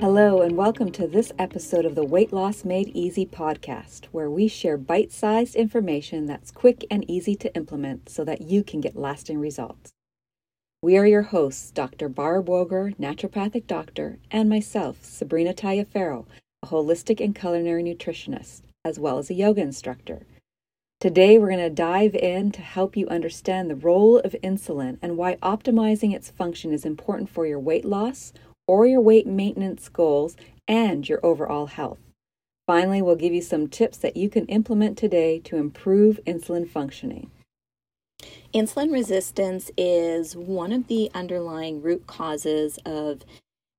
Hello, and welcome to this episode of the Weight Loss Made Easy podcast, where we share bite sized information that's quick and easy to implement so that you can get lasting results. We are your hosts, Dr. Barb Woger, naturopathic doctor, and myself, Sabrina Taliaferro, a holistic and culinary nutritionist, as well as a yoga instructor. Today, we're going to dive in to help you understand the role of insulin and why optimizing its function is important for your weight loss or your weight maintenance goals and your overall health. Finally, we'll give you some tips that you can implement today to improve insulin functioning. Insulin resistance is one of the underlying root causes of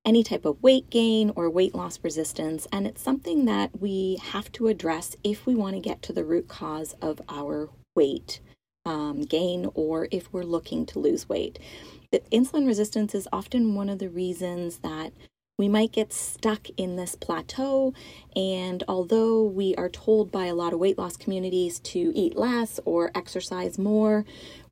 any type of weight gain or weight loss resistance, and it's something that we have to address if we want to get to the root cause of our weight um, gain or if we're looking to lose weight insulin resistance is often one of the reasons that we might get stuck in this plateau. And although we are told by a lot of weight loss communities to eat less or exercise more,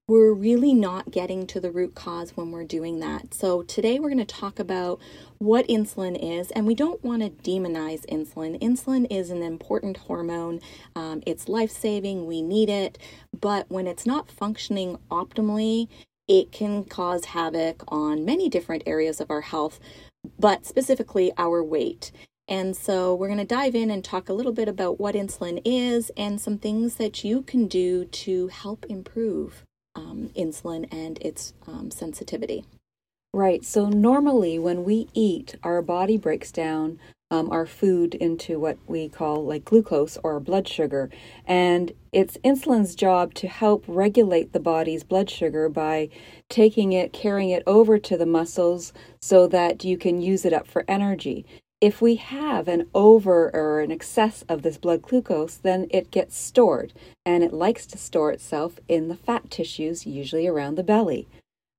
we're really not getting to the root cause when we're doing that. So, today we're going to talk about what insulin is, and we don't want to demonize insulin. Insulin is an important hormone, um, it's life saving, we need it, but when it's not functioning optimally, it can cause havoc on many different areas of our health, but specifically our weight. And so we're going to dive in and talk a little bit about what insulin is and some things that you can do to help improve um, insulin and its um, sensitivity. Right. So normally when we eat, our body breaks down um, our food into what we call like glucose or blood sugar. And it's insulin's job to help regulate the body's blood sugar by taking it, carrying it over to the muscles so that you can use it up for energy. If we have an over or an excess of this blood glucose, then it gets stored and it likes to store itself in the fat tissues, usually around the belly.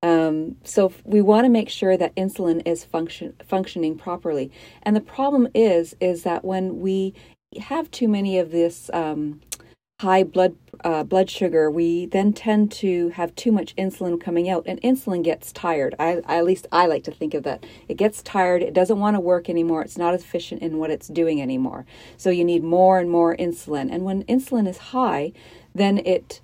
Um, so we want to make sure that insulin is function functioning properly. And the problem is is that when we have too many of this um, high blood uh, blood sugar, we then tend to have too much insulin coming out, and insulin gets tired. I, I, at least I like to think of that. It gets tired. It doesn't want to work anymore. It's not efficient in what it's doing anymore. So you need more and more insulin. And when insulin is high, then it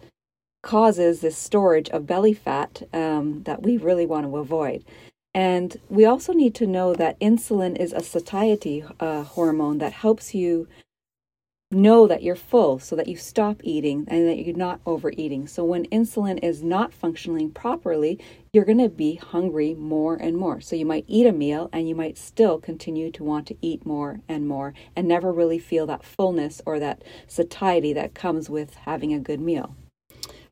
causes this storage of belly fat um, that we really want to avoid. And we also need to know that insulin is a satiety uh, hormone that helps you know that you're full so that you stop eating and that you're not overeating. So when insulin is not functioning properly, you're going to be hungry more and more. So you might eat a meal and you might still continue to want to eat more and more and never really feel that fullness or that satiety that comes with having a good meal.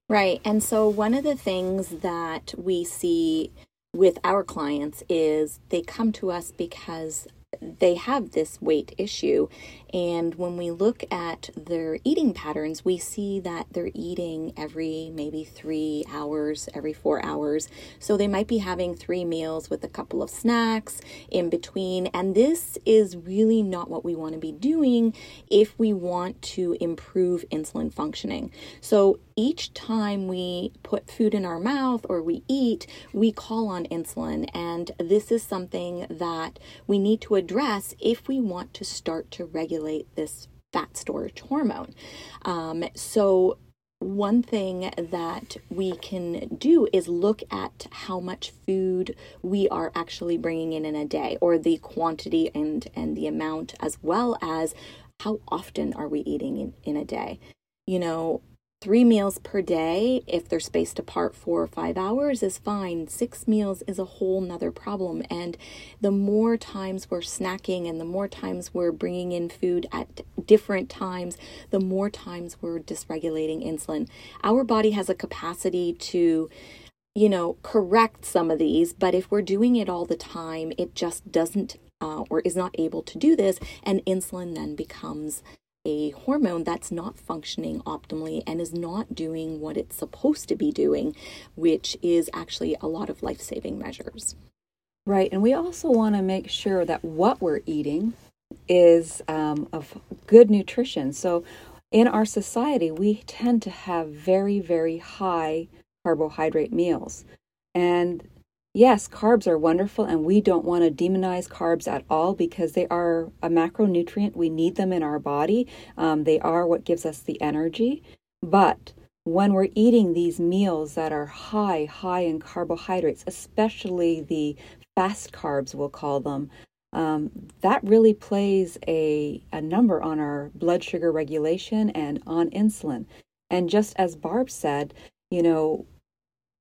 Right. And so, one of the things that we see with our clients is they come to us because they have this weight issue. And when we look at their eating patterns, we see that they're eating every maybe three hours, every four hours. So they might be having three meals with a couple of snacks in between. And this is really not what we want to be doing if we want to improve insulin functioning. So each time we put food in our mouth or we eat, we call on insulin. And this is something that we need to address if we want to start to regulate this fat storage hormone. Um, so, one thing that we can do is look at how much food we are actually bringing in in a day or the quantity and and the amount as well as how often are we eating in, in a day you know Three meals per day, if they're spaced apart four or five hours, is fine. Six meals is a whole nother problem. And the more times we're snacking and the more times we're bringing in food at different times, the more times we're dysregulating insulin. Our body has a capacity to you know, correct some of these, but if we're doing it all the time, it just doesn't uh, or is not able to do this, and insulin then becomes a hormone that's not functioning optimally and is not doing what it's supposed to be doing, which is actually a lot of life saving measures. Right. And we also want to make sure that what we're eating is um, of good nutrition. So, in our society, we tend to have very, very high carbohydrate meals. And yes, carbs are wonderful, and we don't want to demonize carbs at all because they are a macronutrient. We need them in our body. Um, they are what gives us the energy. But when we're eating these meals that are high, high in carbohydrates, especially the fast carbs, we'll call them, um, that really plays a, a number on our blood sugar regulation and on insulin. And just as Barb said, you know,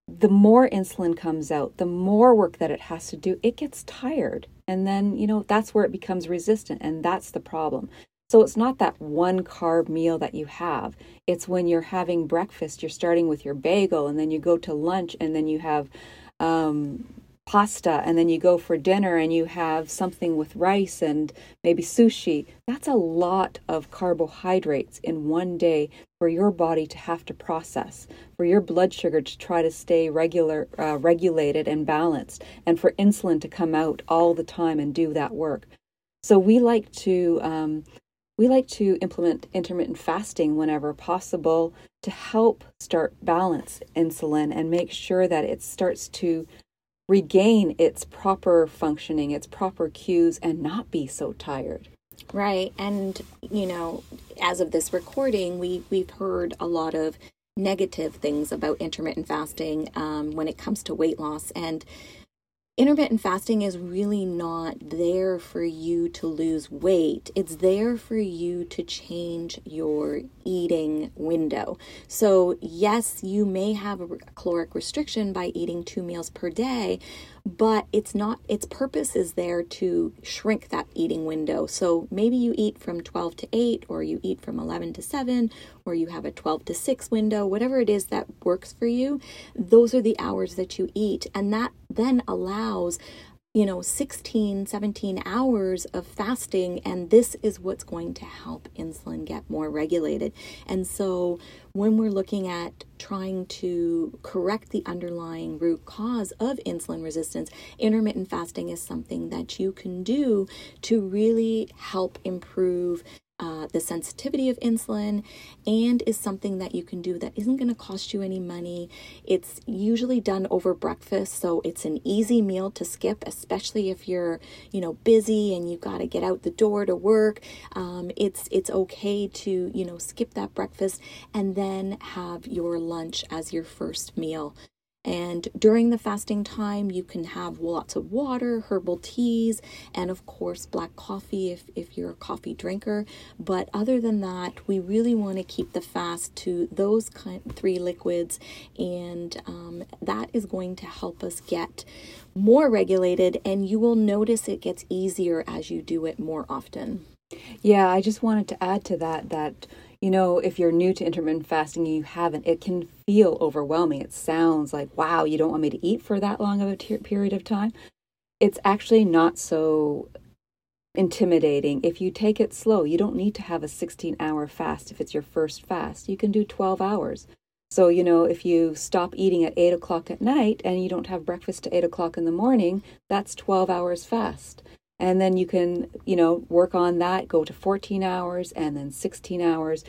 the more insulin comes out, the more work that it has to do, it gets tired. And then, you know, that's where it becomes resistant. And that's the problem. So it's not that one carb meal that you have. It's when you're having breakfast, you're starting with your bagel, and then you go to lunch, and then you have um, pasta and then you go for dinner and you have something with rice and maybe sushi, that's a lot of carbohydrates in one day for your body to have to process, for your blood sugar to try to stay regular, uh, regulated and balanced, and for insulin to come out all the time and do that work. So we like to um, we like to implement intermittent fasting whenever possible to help start balance insulin and make sure that it starts to regain its proper functioning, its proper cues, and not be so tired. Right. And, you know, as of this recording, we, we've heard a lot of negative things about intermittent fasting um, when it comes to weight loss. And intermittent fasting is really not there for you to lose weight. It's there for you to change your eating window. So, yes, you may have a caloric restriction by eating two meals per day, but it's not its purpose is there to shrink that eating window. So maybe you eat from 12 to 8 or you eat from 11 to 7 or you have a 12 to 6 window, whatever it is that works for you. Those are the hours that you eat and that then allows you know 16 17 hours of fasting and this is what's going to help insulin get more regulated and so when we're looking at trying to correct the underlying root cause of insulin resistance intermittent fasting is something that you can do to really help improve uh, the sensitivity of insulin and is something that you can do that isn't going to cost you any money. It's usually done over breakfast, so it's an easy meal to skip, especially if you're, you know, busy and you've got to get out the door to work. Um, it's it's okay to you know skip that breakfast and then have your lunch as your first meal. And during the fasting time, you can have lots of water, herbal teas, and of course, black coffee if, if you're a coffee drinker. But other than that, we really want to keep the fast to those kind, three liquids, and um, that is going to help us get more regulated. And you will notice it gets easier as you do it more often. Yeah, I just wanted to add to that that you know, if you're new to intermittent fasting and you haven't, it can feel overwhelming. It sounds like, wow, you don't want me to eat for that long of a t- period of time. It's actually not so intimidating if you take it slow. You don't need to have a 16 hour fast if it's your first fast. You can do 12 hours. So, you know, if you stop eating at 8 o'clock at night and you don't have breakfast to 8 o'clock in the morning, that's 12 hours fast and then you can you know work on that go to 14 hours and then 16 hours.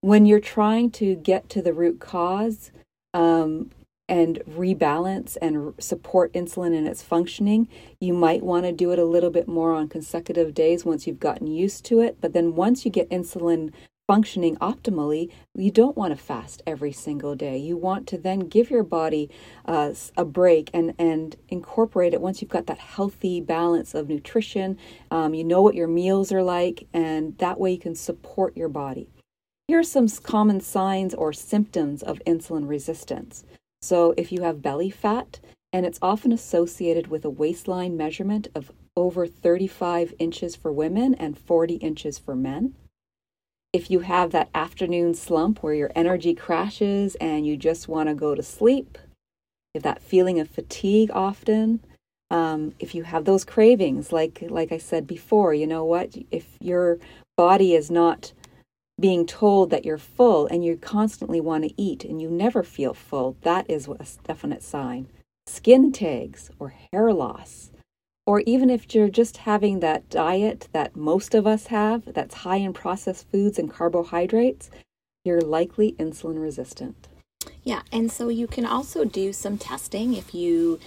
When you're trying to get to the root cause um, and rebalance and support insulin in its functioning you might want to do it a little bit more on consecutive days once you've gotten used to it. But then once you get insulin functioning optimally, you don't want to fast every single day. You want to then give your body uh, a break and, and incorporate it once you've got that healthy balance of nutrition. Um, you know what your meals are like, and that way you can support your body. Here are some common signs or symptoms of insulin resistance. So, if you have belly fat, and it's often associated with a waistline measurement of over 35 inches for women and 40 inches for men if you have that afternoon slump where your energy crashes and you just want to go to sleep, if that feeling of fatigue often, um, if you have those cravings, like like I said before, you know what? If your body is not being told that you're full and you constantly want to eat and you never feel full, that is a definite sign. Skin tags or hair loss, or even if you're just having that diet that most of us have that's high in processed foods and carbohydrates, you're likely insulin resistant. Yeah, and so you can also do some testing if you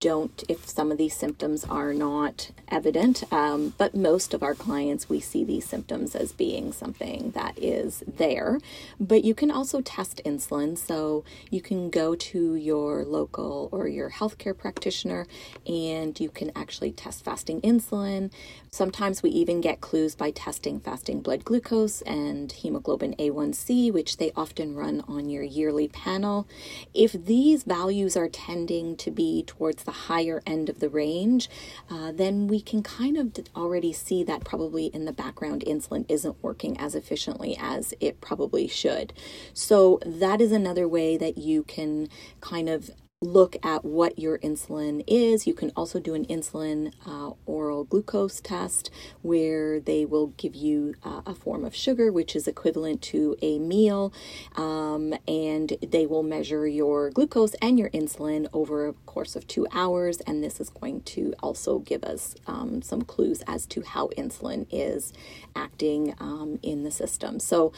don't, if some of these symptoms are not evident, um, but most of our clients, we see these symptoms as being something that is there. But you can also test insulin. So you can go to your local or your healthcare practitioner and you can actually test fasting insulin. Sometimes we even get clues by testing fasting blood glucose and hemoglobin A1C, which they often run on your yearly panel. If these values are tending to be towards the higher end of the range, uh, then we can kind of already see that probably in the background insulin isn't working as efficiently as it probably should. So, that is another way that you can kind of look at what your insulin is. You can also do an insulin uh, oral glucose test where they will give you uh, a form of sugar, which is equivalent to a meal, um, and they will measure your glucose and your insulin over a course of two hours. And this is going to also give us um, some clues as to how insulin is acting um, in the system. So,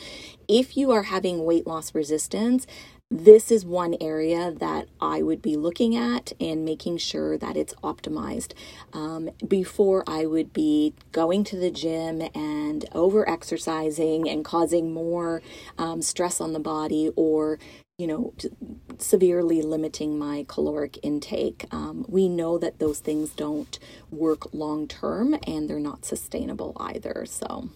if you are having weight loss resistance, this is one area that I would be looking at and making sure that it's optimized. Um, before I would be going to the gym and over exercising and causing more um, stress on the body or you know, severely limiting my caloric intake. Um, we know that those things don't work long term and they're not sustainable either. So,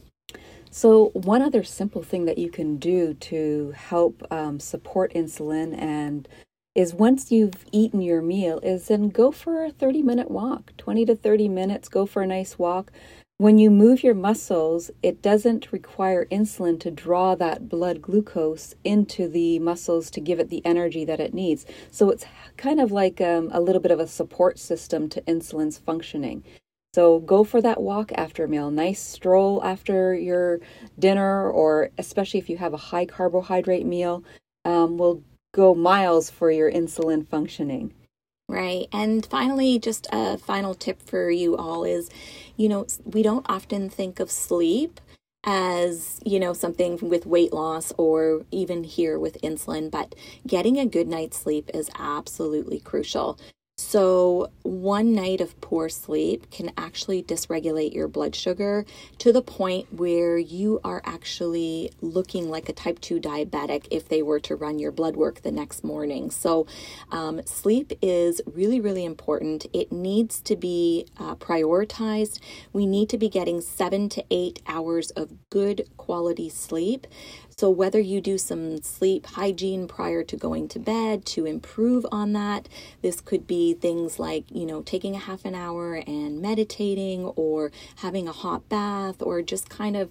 so, one other simple thing that you can do to help um, support insulin and is once you've eaten your meal is then go for a 30 minute walk 20 to 30 minutes go for a nice walk. When you move your muscles it doesn't require insulin to draw that blood glucose into the muscles to give it the energy that it needs. So it's kind of like um, a little bit of a support system to insulin's functioning so go for that walk after meal, nice stroll after your dinner, or especially if you have a high carbohydrate meal, um, will go miles for your insulin functioning. Right. And finally, just a final tip for you all is you know, we don't often think of sleep as you know something with weight loss or even here with insulin but getting a good night's sleep is absolutely crucial so, one night of poor sleep can actually dysregulate your blood sugar to the point where you are actually looking like a type 2 diabetic if they were to run your blood work the next morning. So, um, sleep is really, really important. It needs to be uh, prioritized. We need to be getting seven to eight hours of good quality sleep so, whether you do some sleep hygiene prior to going to bed to improve on that, this could be things like, you know, taking a half an hour and meditating or having a hot bath or just kind of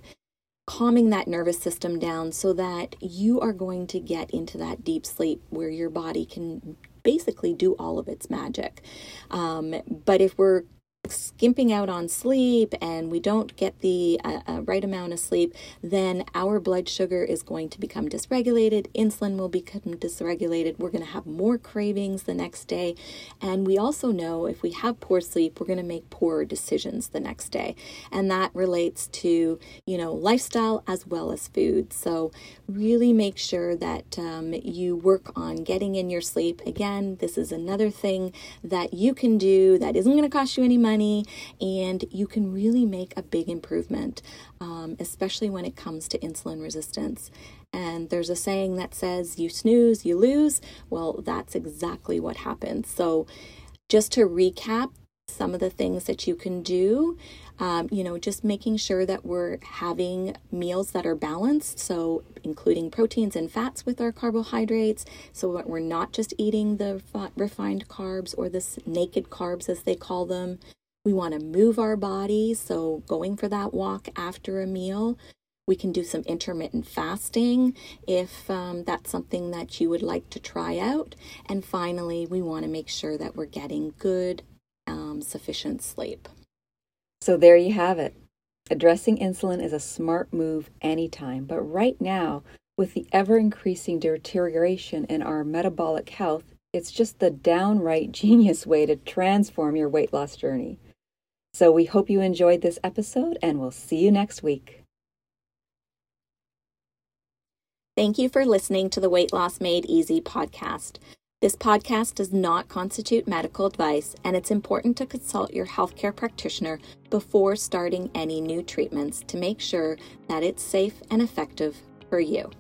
calming that nervous system down so that you are going to get into that deep sleep where your body can basically do all of its magic. Um, but if we're skimping out on sleep and we don't get the uh, uh, right amount of sleep, then our blood sugar is going to become dysregulated. Insulin will become dysregulated. We're going to have more cravings the next day. And we also know if we have poor sleep, we're going to make poorer decisions the next day. And that relates to, you know, lifestyle as well as food. So really make sure that um, you work on getting in your sleep. Again, this is another thing that you can do that isn't going to cost you any money money, and you can really make a big improvement, um, especially when it comes to insulin resistance. And there's a saying that says, you snooze, you lose. Well, that's exactly what happens. So, just to recap, some of the things that you can do. Um, you know, just making sure that we're having meals that are balanced. So, including proteins and fats with our carbohydrates. So, we're not just eating the refined carbs or the naked carbs, as they call them. We want to move our bodies, so going for that walk after a meal. We can do some intermittent fasting if um, that's something that you would like to try out. And finally, we want to make sure that we're getting good, um, sufficient sleep. So there you have it. Addressing insulin is a smart move anytime, but right now, with the ever increasing deterioration in our metabolic health, it's just the downright genius way to transform your weight loss journey. So we hope you enjoyed this episode and we'll see you next week. Thank you for listening to the Weight Loss Made Easy podcast. This podcast does not constitute medical advice, and it's important to consult your healthcare practitioner before starting any new treatments to make sure that it's safe and effective for you.